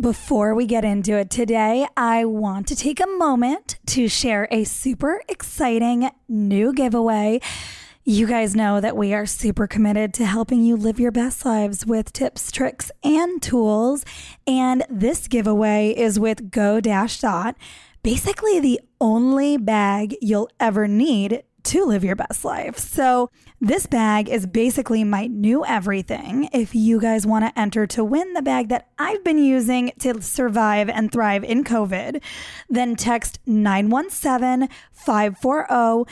Before we get into it today, I want to take a moment to share a super exciting new giveaway. You guys know that we are super committed to helping you live your best lives with tips, tricks, and tools. And this giveaway is with Go Dash Dot, basically the only bag you'll ever need to live your best life. So, this bag is basically my new everything. If you guys want to enter to win the bag that I've been using to survive and thrive in COVID, then text 917 540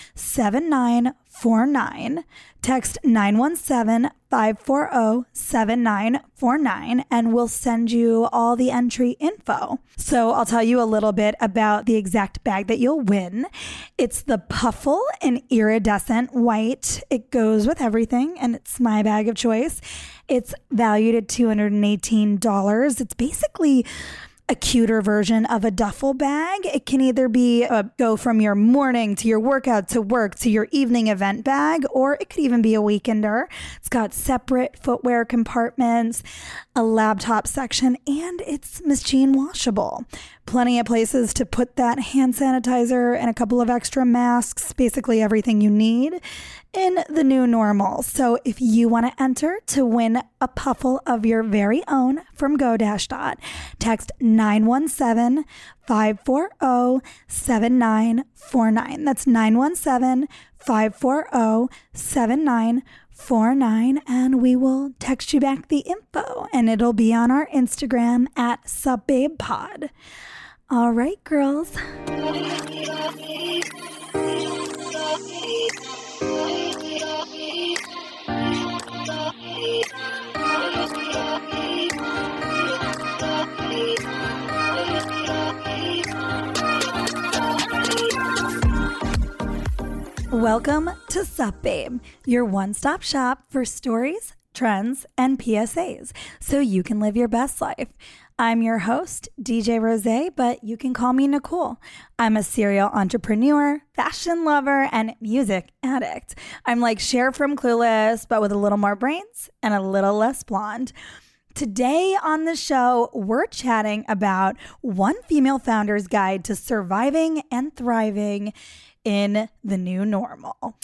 7949. Text 917 540 7949 and we'll send you all the entry info. So I'll tell you a little bit about the exact bag that you'll win. It's the Puffle in iridescent white. It goes with everything and it's my bag of choice. It's valued at $218. It's basically a cuter version of a duffel bag. It can either be a go from your morning to your workout to work to your evening event bag, or it could even be a weekender. It's got separate footwear compartments, a laptop section, and it's machine washable. Plenty of places to put that hand sanitizer and a couple of extra masks, basically everything you need in the new normal. So if you want to enter to win a puffle of your very own from GoDash Dot, text 917 540 7949. That's 917 540 7949. And we will text you back the info and it'll be on our Instagram at SupBabePod. All right, girls. Welcome to Sup Babe, your one stop shop for stories, trends, and PSAs so you can live your best life. I'm your host, DJ Rose, but you can call me Nicole. I'm a serial entrepreneur, fashion lover, and music addict. I'm like Cher from Clueless, but with a little more brains and a little less blonde. Today on the show, we're chatting about one female founder's guide to surviving and thriving in the new normal.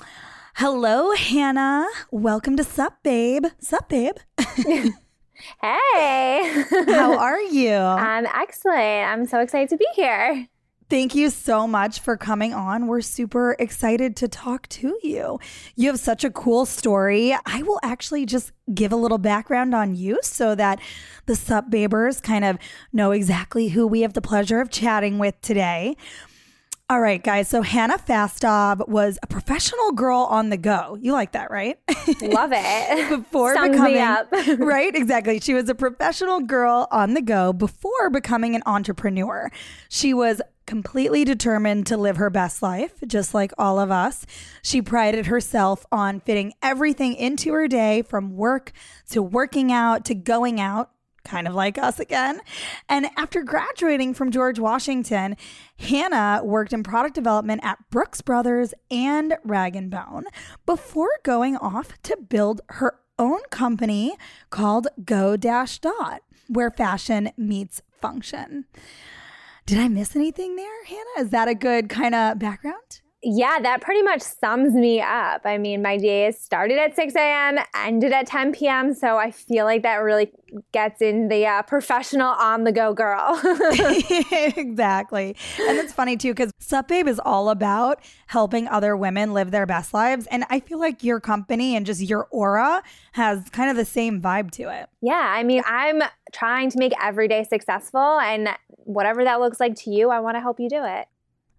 Hello, Hannah. Welcome to Sup Babe. Sup Babe. Hey. How are you? I'm excellent. I'm so excited to be here. Thank you so much for coming on. We're super excited to talk to you. You have such a cool story. I will actually just give a little background on you so that the Sup Babers kind of know exactly who we have the pleasure of chatting with today. All right, guys. So Hannah Fastov was a professional girl on the go. You like that, right? Love it. before Sums becoming me up. right, exactly. She was a professional girl on the go before becoming an entrepreneur. She was completely determined to live her best life, just like all of us. She prided herself on fitting everything into her day from work to working out to going out kind of like us again. And after graduating from George Washington, Hannah worked in product development at Brooks Brothers and Rag and Bone before going off to build her own company called Go Dash Dot, where fashion meets function. Did I miss anything there, Hannah? Is that a good kind of background? Yeah, that pretty much sums me up. I mean, my days started at 6 a.m., ended at 10 p.m. So I feel like that really gets in the uh, professional on the go girl. exactly. And it's funny too, because Sup Babe is all about helping other women live their best lives. And I feel like your company and just your aura has kind of the same vibe to it. yeah, I mean, I'm trying to make every day successful. And whatever that looks like to you, I want to help you do it.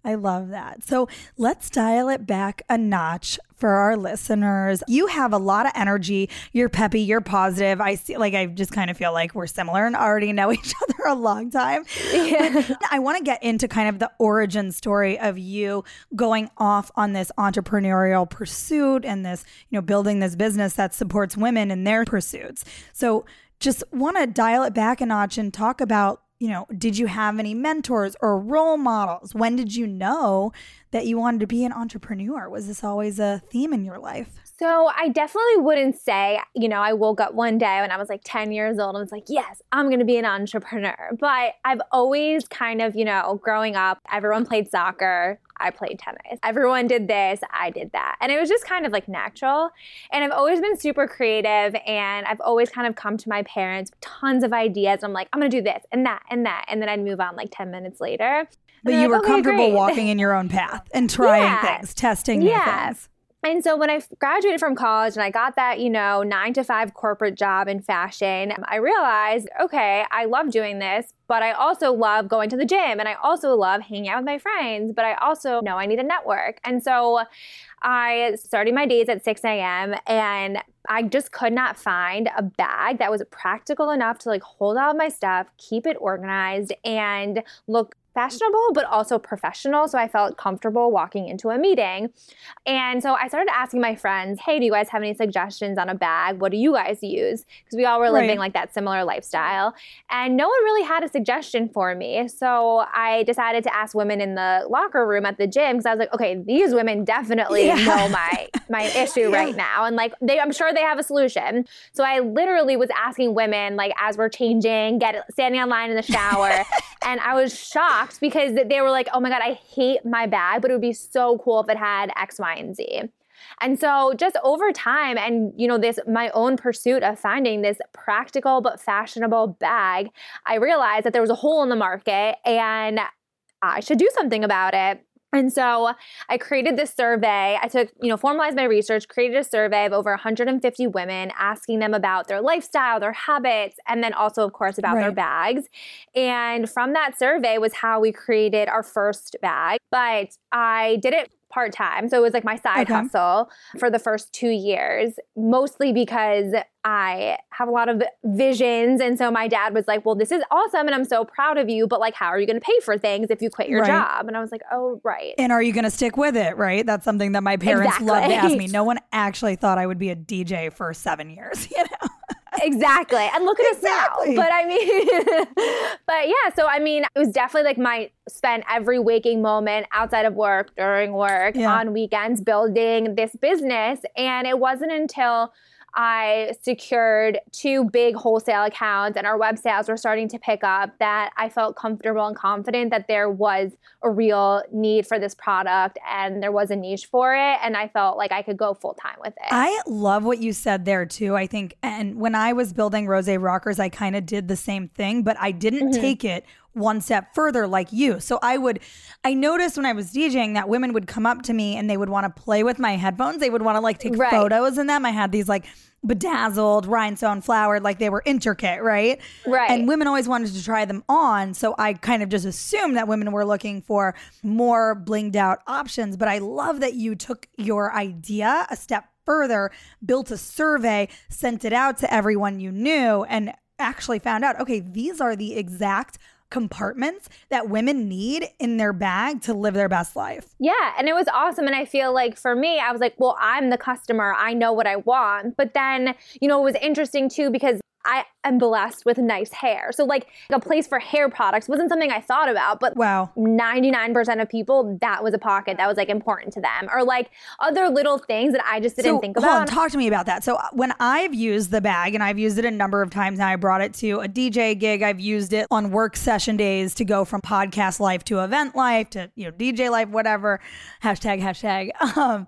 I love that. So let's dial it back a notch for our listeners. You have a lot of energy. You're peppy. You're positive. I see, like, I just kind of feel like we're similar and already know each other a long time. But I want to get into kind of the origin story of you going off on this entrepreneurial pursuit and this, you know, building this business that supports women in their pursuits. So just want to dial it back a notch and talk about you know, did you have any mentors or role models? When did you know that you wanted to be an entrepreneur? Was this always a theme in your life? So I definitely wouldn't say, you know, I woke up one day when I was like 10 years old and was like, yes, I'm going to be an entrepreneur. But I've always kind of, you know, growing up, everyone played soccer. I played tennis. Everyone did this, I did that. And it was just kind of like natural. And I've always been super creative and I've always kind of come to my parents tons of ideas. I'm like, I'm to do this and that and that. And then I'd move on like 10 minutes later. But you like, were okay, comfortable great. walking in your own path and trying Yeah. things, testing new Yeah. things. And so when I graduated from college and I got that, you know, nine to five corporate job in fashion, I realized, okay, I love doing this, but I also love going to the gym and I also love hanging out with my friends, but I also know I need a network. And so I started my days at 6 a.m. and I just could not find a bag that was practical enough to like hold all my stuff, keep it organized, and look fashionable but also professional. So i felt comfortable walking into a meeting. And so i started asking my friends hey do you guys have any suggestions on a bag? What do you guys use? Because we all were living Right. like that similar lifestyle. And no one really had a suggestion for me. So i decided to ask women in the locker room at the gym because i was like okay these women definitely Yeah. know my my issue Yeah. right now. And like they i'm sure they have a solution. So i literally was asking women like as we're changing get standing online in the shower and I was shocked because they were like, oh my God, I hate my bag, but it would be so cool if it had X, Y, and Z. And so just over time and you know this my own pursuit of finding this practical but fashionable bag, I realized that there was a hole in the market and I should do something about it. And so I created this survey. I took, you know, formalized my research, created a survey of over 150 women, asking them about their lifestyle, their habits, and then also, of course, about their bags. And from that survey was how we created our first bag. But I did it part time. So it was like my side Okay. hustle for the first two years, mostly because I have a lot of visions. And so my dad was like, Well, this is awesome. And I'm so proud of you. But like, how are you going to pay for things if you quit your Right. job? And I was like, Oh, right. And are you going to stick with it, right? That's something that my parents love to ask me. No one actually thought I would be a DJ for seven years, you know? Exactly. And look at Exactly. us now. But I mean, but yeah, so I mean, it was definitely like my spend every waking moment outside of work, during work, Yeah. on weekends building this business. And it wasn't until I secured two big wholesale accounts and our web sales were starting to pick up that I felt comfortable and confident that there was a real need for this product and there was a niche for it. And I felt like I could go full time with it. I love what you said there too. I think, and when I was building Rose Rockers, I kind of did the same thing, but I didn't Mm-hmm. take it one step further like you. So I would, I noticed when I was DJing that women would come up to me and they would want to play with my headphones. They would want to like take Right. photos in them. I had these like bedazzled, rhinestone flowered, like they were intricate, right? Right. And women always wanted to try them on. So I kind of just assumed that women were looking for more blinged out options. But I love that you took your idea a step further, built a survey, sent it out to everyone you knew, and actually found out okay, these are the exact compartments that women need in their bag to live their best life. Yeah, and it was awesome. And I feel like for me, I was like, well, I'm the customer. I know what I want. But then, you know, it was interesting too because I am blessed with nice hair. So, like, a place for hair products wasn't something I thought about, but Wow. 99% of people, that was a pocket that was like important to them. Or like other little things that I just didn't so, think hold on, about. talk to me about that. So uh, when I've used the bag, and I've used it a number of times now, I brought it to a DJ gig. I've used it on work session days to go from podcast life to event life to you know DJ life, whatever. Hashtag hashtag. Um,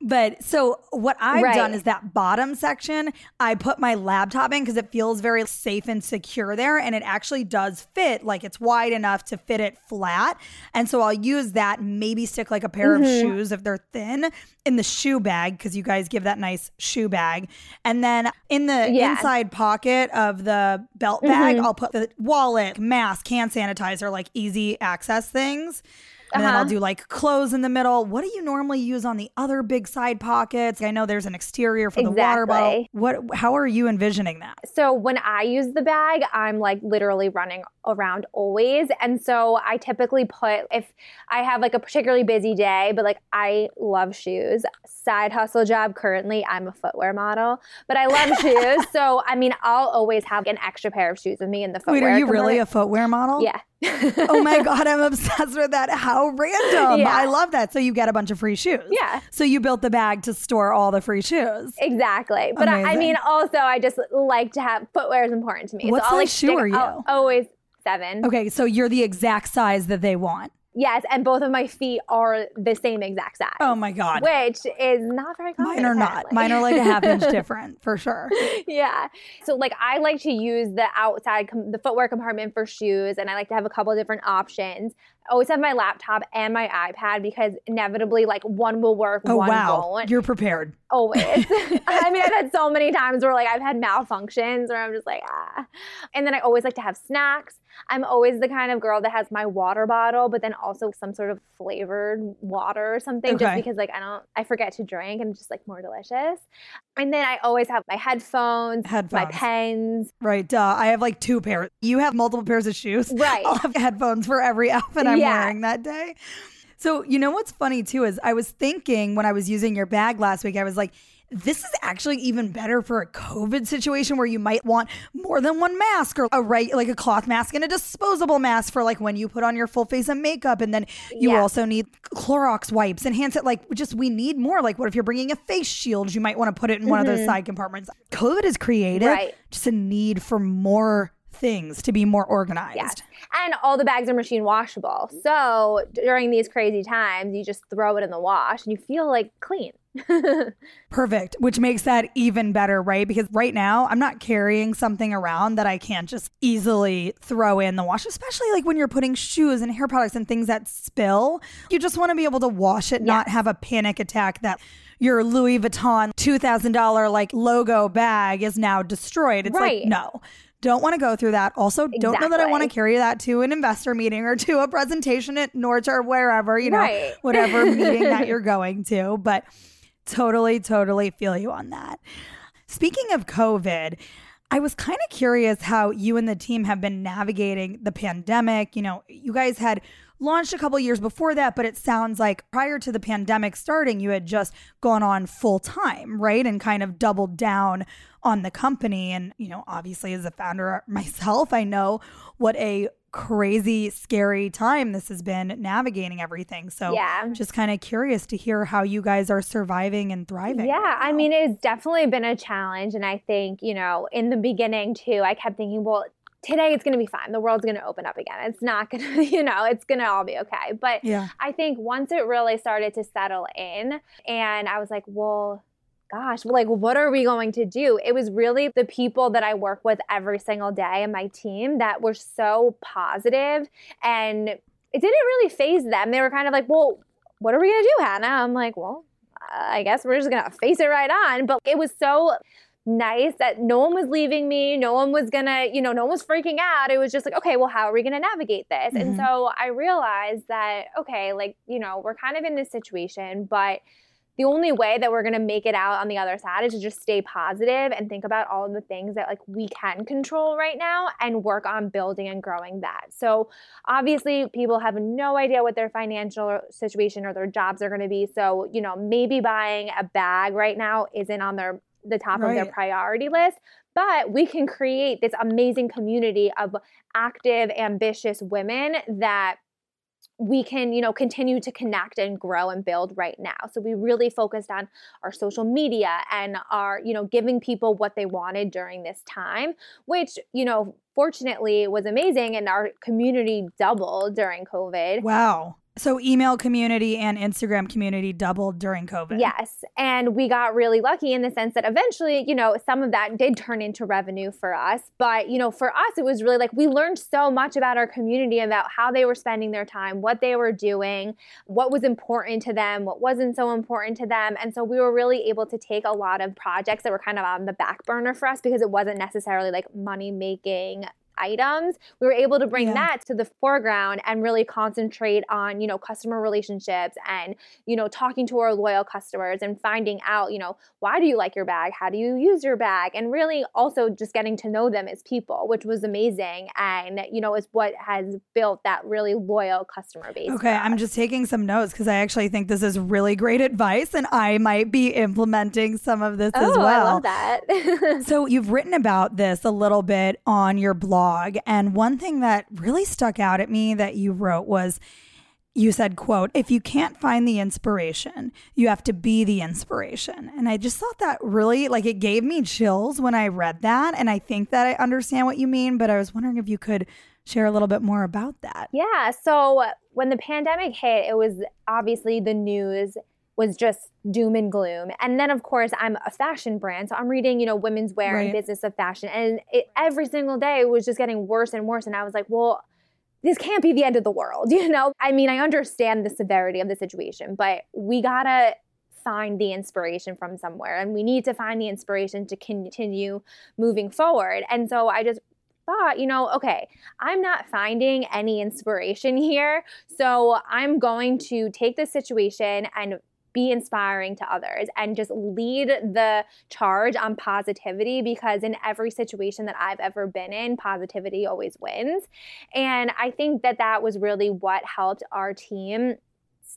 but so what I've Right. done is that bottom section, I put my laptop in because it feels very safe and secure there, and it actually does fit. Like it's wide enough to fit it flat, and so I'll use that. Maybe stick like a pair of mm-hmm. shoes if they're thin in the shoe bag because you guys give that nice shoe bag, and then in the Yeah. inside pocket of the belt bag, mm-hmm. I'll put the wallet, mask, hand sanitizer, like easy access things. And then I'll Uh-huh. do like clothes in the middle. What do you normally use on the other big side pockets? I know there's an exterior for the water bottle. What? How are you envisioning that? So when I use the bag, I'm like literally running around always. And so I typically put, if I have like a particularly busy day, but like I love shoes, side hustle job currently, I'm a footwear model, but I love shoes. So, I mean, I'll always have an extra pair of shoes with me in the Wait, footwear. are you really a footwear model? Yeah. oh my god, I'm obsessed with that. How random! Yeah. I love that. So you get a bunch of free shoes. Yeah. So you built the bag to store all the free shoes. Exactly. But I, I mean, also, I just like to have footwear is important to me. What so I'll like size shoe stick- are you? I'll always seven. Okay, so you're the exact size that they want. Yes. And both of my feet are the same exact size. Oh my god. Which is not very common. Mine are not. Mine are like a half inch different for sure. yeah. So like I like to use the outside com- the footwear compartment for shoes and I like to have a couple of different options. I always have my laptop and my iPad because inevitably like one will work, Oh one wow, won't. you're prepared. Always. I mean, I've had so many times where like I've had malfunctions where I'm just like, ah. And then I always like to have snacks. I'm always the kind of girl that has my water bottle, but then also some sort of flavored water or something just because like I don't, I forget to drink and it's just like more delicious. And then I always have my headphones, my pens. Right. Duh. I have like two pairs. You have multiple pairs of shoes. Right. I'll have headphones for every outfit I'm Yeah. wearing that day. So, you know what's funny too is I was thinking when I was using your bag last week, I was like, this is actually even better for a COVID situation where you might want more than one mask or a right like a cloth mask and a disposable mask for like when you put on your full face of makeup and then you Yeah. also need Clorox wipes and hand it like just we need more like what if you're bringing a face shield you might want to put it in one of those side compartments. COVID has created Mm-hmm. Right. just a need for more things to be more organized. Yes. And all the bags are machine washable. Mm-hmm. So during these crazy times, you just throw it in the wash and you feel like clean. Perfect, which makes that even better, right? Because right now I'm not carrying something around that I can't just easily throw in the wash, especially like when you're putting shoes and hair products and things that spill. You just want to be able to wash it, not have a panic attack that your Louis Vuitton $2,000 like logo bag is now destroyed. It's Right. like, no. Don't want to go through that. Also, don't know that I want to carry that to an investor meeting or to a presentation at Norch or wherever, you know, Right. whatever meeting that you're going to. But totally, totally feel you on that. Speaking of COVID, I was kind of curious how you and the team have been navigating the pandemic. You know, you guys had launched a couple years before that, but it sounds like prior to the pandemic starting, you had just gone on full time, right? And kind of doubled down on the company. And, you know, obviously as a founder myself, I know what a crazy, scary time this has been navigating everything. So, Yeah. just kind of curious to hear how you guys are surviving and thriving. Yeah, right I mean, it's definitely been a challenge. And I think, you know, in the beginning too, I kept thinking, well, today it's going to be fine. The world's going to open up again. It's not going to, you know, it's going to all be okay. But yeah. I think once it really started to settle in, and I was like, well, gosh, like, what are we going to do? It was really the people that I work with every single day and my team that were so positive and it didn't really phase them. They were kind of like, well, what are we going to do, Hannah? I'm like, well, I guess we're just going to face it right on. But it was so nice that no one was leaving me. No one was gonna, you know, no one was freaking out. It was just like, okay, well, how are we gonna navigate this? And Mhm. so I realized that, okay, like, you know, we're kind of in this situation, but the only way that we're going to make it out on the other side is to just stay positive and think about all of the things that like we can control right now and work on building and growing that. So obviously people have no idea what their financial situation or their jobs are going to be. So, you know, maybe buying a bag right now isn't on their the top of their priority list, but we can create this amazing community of active, ambitious women that we can you know continue to connect and grow and build right now. So we really focused on our social media and our you know giving people what they wanted during this time which you know fortunately was amazing and our community doubled during covid. Wow. So email community and Instagram community doubled during COVID. Yes. And we got really lucky in the sense that eventually, you know, some of that did turn into revenue for us. But, you know, for us, it was really like we learned so much about our community, about how they were spending their time, what they were doing, what was important to them, what wasn't so important to them. And so we were really able to take a lot of projects that were kind of on the back burner for us because it wasn't necessarily like money making items, we were able to bring Yeah. that to the foreground and really concentrate on, you know, customer relationships and, you know, talking to our loyal customers and finding out, you know, why do you like your bag? How do you use your bag? And really also just getting to know them as people, which was amazing. And, you know, is what has built that really loyal customer base. Okay, I'm just taking some notes because I actually think this is really great advice and I might be implementing some of this as Oh, well. I love that. So, you've written about this a little bit on your blog. And one thing that really stuck out at me that you wrote was you said, quote, if you can't find the inspiration, you have to be the inspiration. And I just thought that really, like, it gave me chills when I read that. And I think that I understand what you mean, but I was wondering if you could share a little bit more about that. Yeah. So when the pandemic hit, it was obviously the news was just doom and gloom. And then, of course, I'm a fashion brand. So I'm reading, you know, women's wear and business of fashion. And it, every single day it was just getting worse and worse. And I was like, well, this can't be the end of the world, you know? I mean, I understand the severity of the situation, but we gotta find the inspiration from somewhere. And we need to find the inspiration to continue moving forward. And so I just thought, you know, okay, I'm not finding any inspiration here. So I'm going to take this situation and be inspiring to others and just lead the charge on positivity because in every situation that I've ever been in, positivity always wins. And I think that that was really what helped our team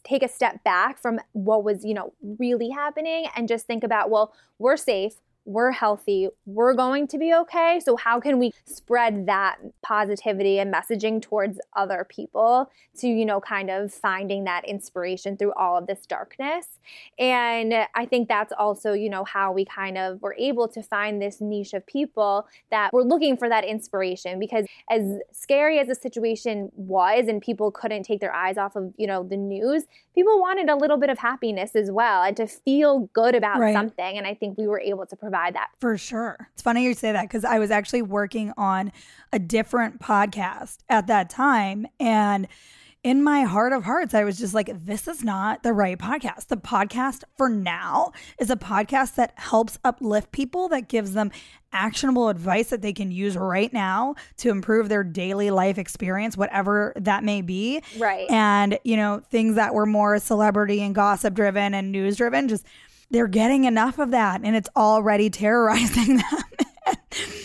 take a step back from what was, you know, really happening and just think about, well, we're safe, we're healthy, we're going to be okay. So, how can we spread that positivity and messaging towards other people to, you know, kind of finding that inspiration through all of this darkness? And I think that's also, you know, how we kind of were able to find this niche of people that were looking for that inspiration because as scary as the situation was and people couldn't take their eyes off of, you know, the news, people wanted a little bit of happiness as well and to feel good about Right. something. And I think we were able to provide that. For sure. It's funny you say that because I was actually working on a different podcast at that time. And in my heart of hearts, I was just like, this is not the right podcast. The podcast for now is a podcast that helps uplift people, that gives them actionable advice that they can use right now to improve their daily life experience, whatever that may be. Right. And, you know, things that were more celebrity and gossip driven and news driven, just they're getting enough of that and it's already terrorizing them.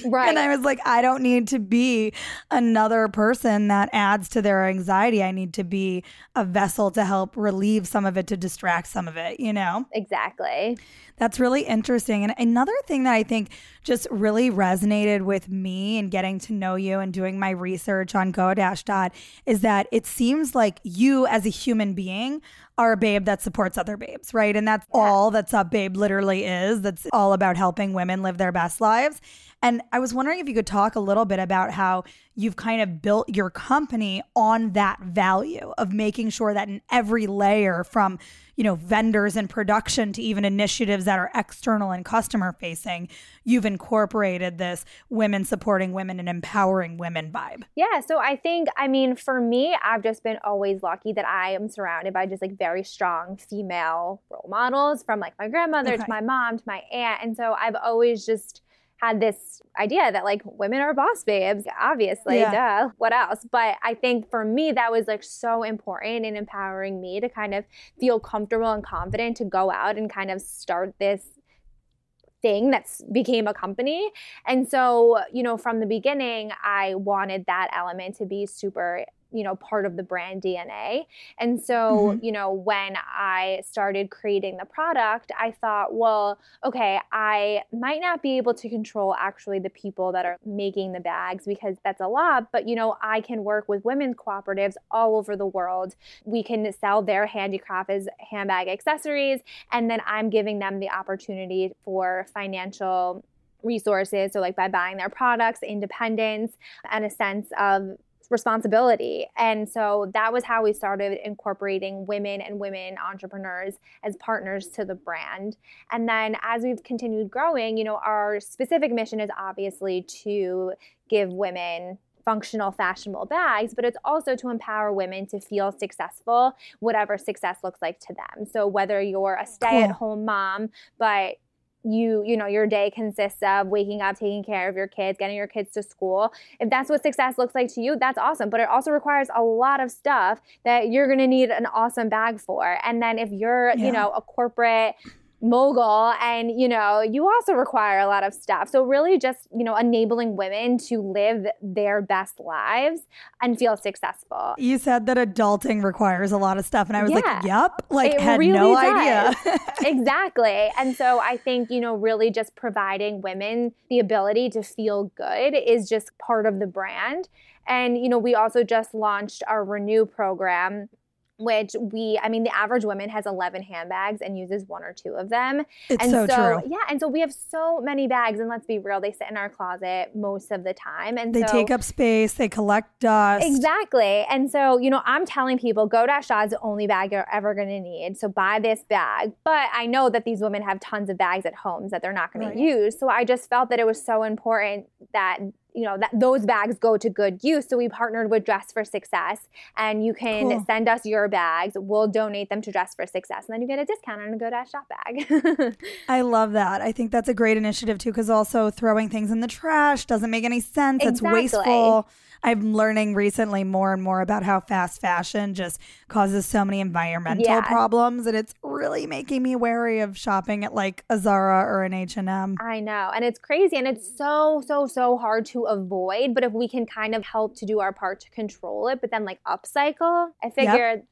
Right. And I was like, I don't need to be another person that adds to their anxiety. I need to be a vessel to help relieve some of it, to distract some of it, you know? exactly. That's really interesting. And another thing that I think just really resonated with me in getting to know you and doing my research on GoDash Dot is that it seems like you as a human being are a babe that supports other babes, right? And that's all that's Sup Babe literally is. That's all about helping women live their best lives. And I was wondering if you could talk a little bit about how you've kind of built your company on that value of making sure that in every layer from, you know, vendors and production to even initiatives that are external and customer facing, you've incorporated this women supporting women and empowering women vibe. Yeah, so I think, I mean, for me, I've just been always lucky that I am surrounded by just like very strong female role models from like my grandmother Okay. to my mom to my aunt. And so I've always just had this idea that like women are boss babes, obviously, Yeah. duh, what else? But I think for me, that was like so important in empowering me to kind of feel comfortable and confident to go out and kind of start this thing that's became a company and so, you know, from the beginning, I wanted that element to be super, you know, part of the brand DNA. And so, mm-hmm. you know, when I started creating the product, I thought, well, okay, I might not be able to control actually the people that are making the bags because that's a lot, but, you know, I can work with women's cooperatives all over the world. We can sell their handicraft as handbag accessories, and then I'm giving them the opportunity for financial resources. So, like by buying their products, independence, and a sense of responsibility. And so that was how we started incorporating women and women entrepreneurs as partners to the brand. And then as we've continued growing, you know, our specific mission is obviously to give women functional fashionable bags but it's also to empower women to feel successful whatever success looks like to them so whether you're a stay at home mom but you you know your day consists of waking up taking care of your kids getting your kids to school if that's what success looks like to you that's awesome but it also requires a lot of stuff that you're going to need an awesome bag for and then if you're yeah. you know a corporate mogul and you know you also require a lot of stuff. So really just you know enabling women to live their best lives and feel successful. You said that adulting requires a lot of stuff and i was yeah, like yep like it had really no does. idea. Exactly. And so i think you know really just providing women the ability to feel good is just part of the brand. And you know we also just launched our renew program which we i mean the average woman has 11 handbags and uses one or two of them. It's and so, so true. yeah and so we have so many bags and let's be real they sit in our closet most of the time and they so, take up space they collect dust. Exactly. And so you know i'm telling people go dash is the only bag you're ever going to need. So buy this bag. But i know that these women have tons of bags at homes that they're not going right. to use. So i just felt that it was so important that you know that those bags go to good use. So we partnered with dress for success and you can cool. send us your bags. We'll donate them to dress for success and then you get a discount on a GoDash Dot bag. I love that. I think that's a great initiative too because also throwing things in the trash doesn't make any sense. Exactly. it's wasteful. I'm learning recently more and more about how fast fashion just causes so many environmental problems, and it's really making me wary of shopping at like a Zara or an H and M. I know, and it's crazy, and it's so so so hard to avoid. But if we can kind of help to do our part to control it, but then like upcycle, I figure. Yep.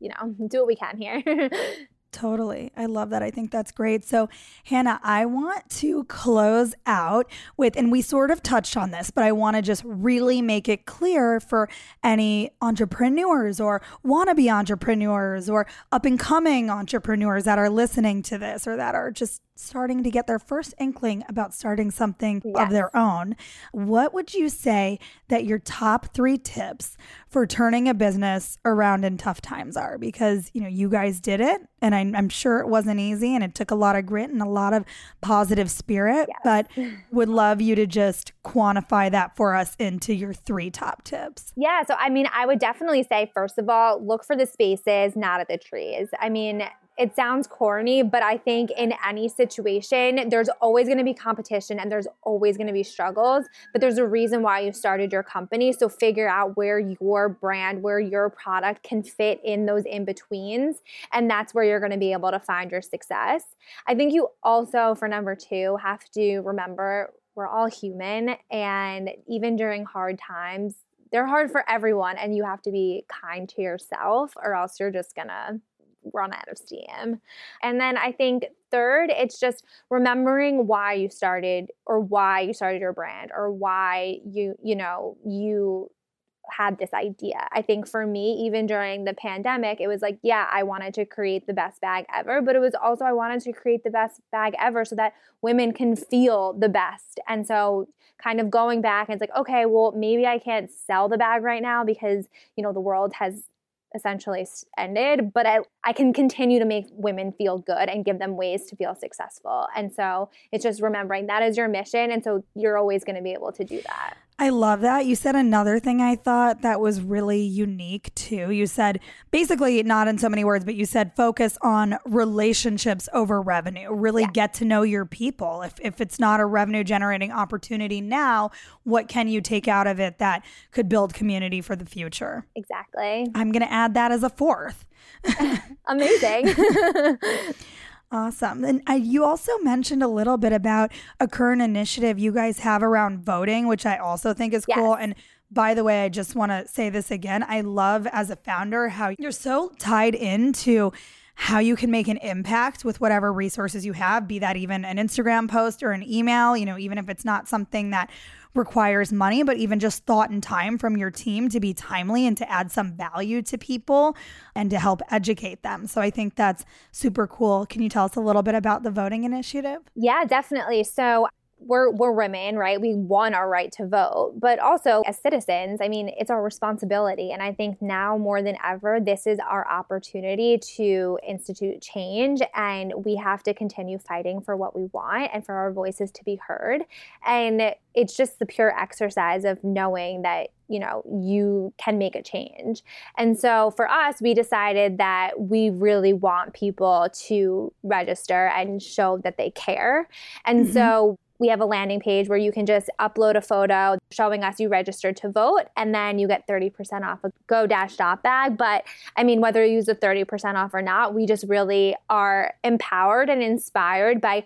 You know, do what we can here. Totally. I love that. I think that's great. So, Hannah, I want to close out with, and we sort of touched on this, but I want to just really make it clear for any entrepreneurs or wannabe entrepreneurs or up and coming entrepreneurs that are listening to this or that are just starting to get their first inkling about starting something yes. of their own, what would you say that your top three tips for turning a business around in tough times are? Because, you know, you guys did it and I, am sure it wasn't easy and it took a lot of grit and a lot of positive spirit, yes. but would love you to just quantify that for us into your three top tips. Yeah. So, I mean, I would definitely say, first of all, look for the spaces, not at the trees. I mean, it sounds corny, but I think in any situation, there's always going to be competition and there's always going to be struggles. But there's a reason why you started your company. So figure out where your brand, where your product can fit in those in betweens. And that's where you're going to be able to find your success. I think you also, for number two, have to remember we're all human. And even during hard times, they're hard for everyone. And you have to be kind to yourself, or else you're just going to run out of steam. And then I think third, it's just remembering why you started or why you started your brand or why you, you know, you had this idea. I think for me, even during the pandemic, it was like, yeah, I wanted to create the best bag ever, but it was also I wanted to create the best bag ever so that women can feel the best. And so kind of going back it's like, okay, well, maybe I can't sell the bag right now because, you know, the world has essentially ended, but I, I can continue to make women feel good and give them ways to feel successful. And so it's just remembering that is your mission. And so you're always going to be able to do that. I love that. You said another thing I thought that was really unique too. You said basically, not in so many words, but you said focus on relationships over revenue. Really yeah. get to know your people. If, if it's not a revenue generating opportunity now, what can you take out of it that could build community for the future? Exactly. I'm going to add that as a fourth. Amazing. Awesome. And uh, you also mentioned a little bit about a current initiative you guys have around voting, which I also think is yes. cool. And by the way, I just want to say this again. I love as a founder how you're so tied into how you can make an impact with whatever resources you have, be that even an Instagram post or an email, you know, even if it's not something that requires money, but even just thought and time from your team to be timely and to add some value to people and to help educate them. So I think that's super cool. Can you tell us a little bit about the voting initiative? Yeah, definitely. So we're we're women, right? We want our right to vote, but also as citizens, I mean, it's our responsibility. And I think now more than ever, this is our opportunity to institute change, and we have to continue fighting for what we want and for our voices to be heard. And it's just the pure exercise of knowing that you know, you can make a change. And so for us, we decided that we really want people to register and show that they care. And mm-hmm. so we have a landing page where you can just upload a photo showing us you registered to vote and then you get 30% off a go dash dot bag. But i mean whether you use the 30% off or not we just really are empowered and inspired by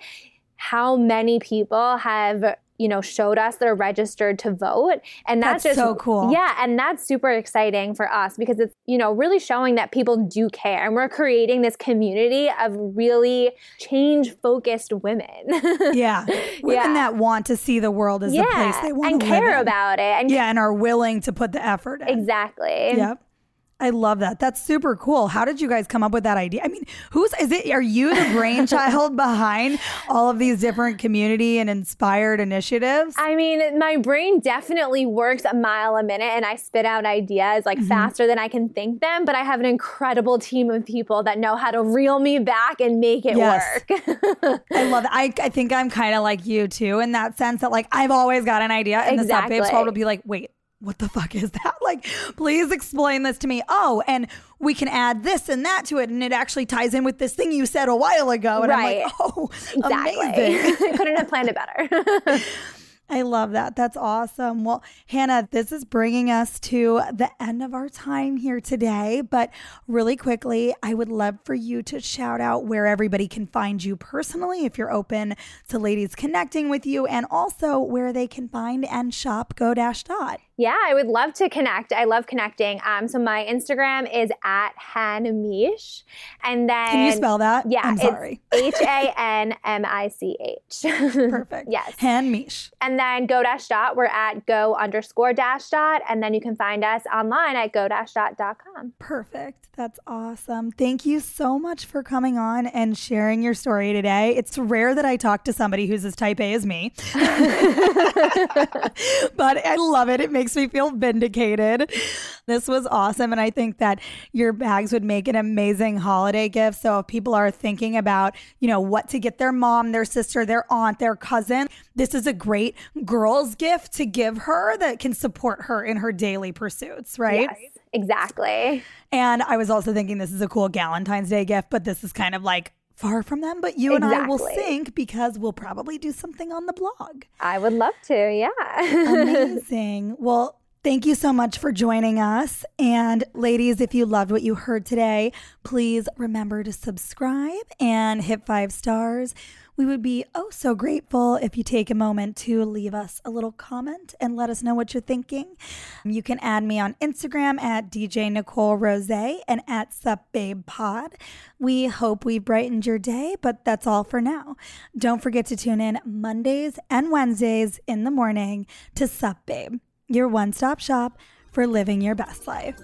how many people have you know, showed us they're registered to vote. And that's, that's just so cool. Yeah. And that's super exciting for us because it's, you know, really showing that people do care. And we're creating this community of really change focused women. yeah. Women yeah. that want to see the world as yeah. the place they want and to care about it. And yeah. And are willing to put the effort in. Exactly. Yep. I love that. That's super cool. How did you guys come up with that idea? I mean, who's is it? Are you the brainchild behind all of these different community and inspired initiatives? I mean, my brain definitely works a mile a minute and I spit out ideas like mm-hmm. faster than I can think them, but I have an incredible team of people that know how to reel me back and make it yes. work. I love it. I, I think I'm kind of like you too in that sense that like I've always got an idea and exactly. the Sup Babe squad will be like, wait, what the fuck is that? Like, please explain this to me. Oh, and we can add this and that to it. And it actually ties in with this thing you said a while ago. And right. I'm like, oh, exactly. Couldn't have planned it better. I love that. That's awesome. Well, Hannah, this is bringing us to the end of our time here today. But really quickly, I would love for you to shout out where everybody can find you personally if you're open to ladies connecting with you, and also where they can find and shop Go Dash Dot. Yeah, I would love to connect. I love connecting. Um, so my Instagram is at Hanmich, and then can you spell that? Yeah, I'm sorry. H A N M I C H. Perfect. yes, Hanmich. And then go dash dot. We're at go underscore dash dot, and then you can find us online at go dash dot.com. Perfect. That's awesome. Thank you so much for coming on and sharing your story today. It's rare that I talk to somebody who's as type A as me, but I love it. It makes makes me feel vindicated. This was awesome. And I think that your bags would make an amazing holiday gift. So if people are thinking about, you know, what to get their mom, their sister, their aunt, their cousin, this is a great girl's gift to give her that can support her in her daily pursuits, right? Yes, exactly. And I was also thinking this is a cool Valentine's Day gift, but this is kind of like far from them, but you exactly. and I will sync because we'll probably do something on the blog. I would love to. Yeah. Amazing. Well, Thank you so much for joining us. And ladies, if you loved what you heard today, please remember to subscribe and hit five stars. We would be oh so grateful if you take a moment to leave us a little comment and let us know what you're thinking. You can add me on Instagram at DJ Nicole Rose and at Sup Babe Pod. We hope we brightened your day, but that's all for now. Don't forget to tune in Mondays and Wednesdays in the morning to Sup Babe, your one stop shop for living your best life.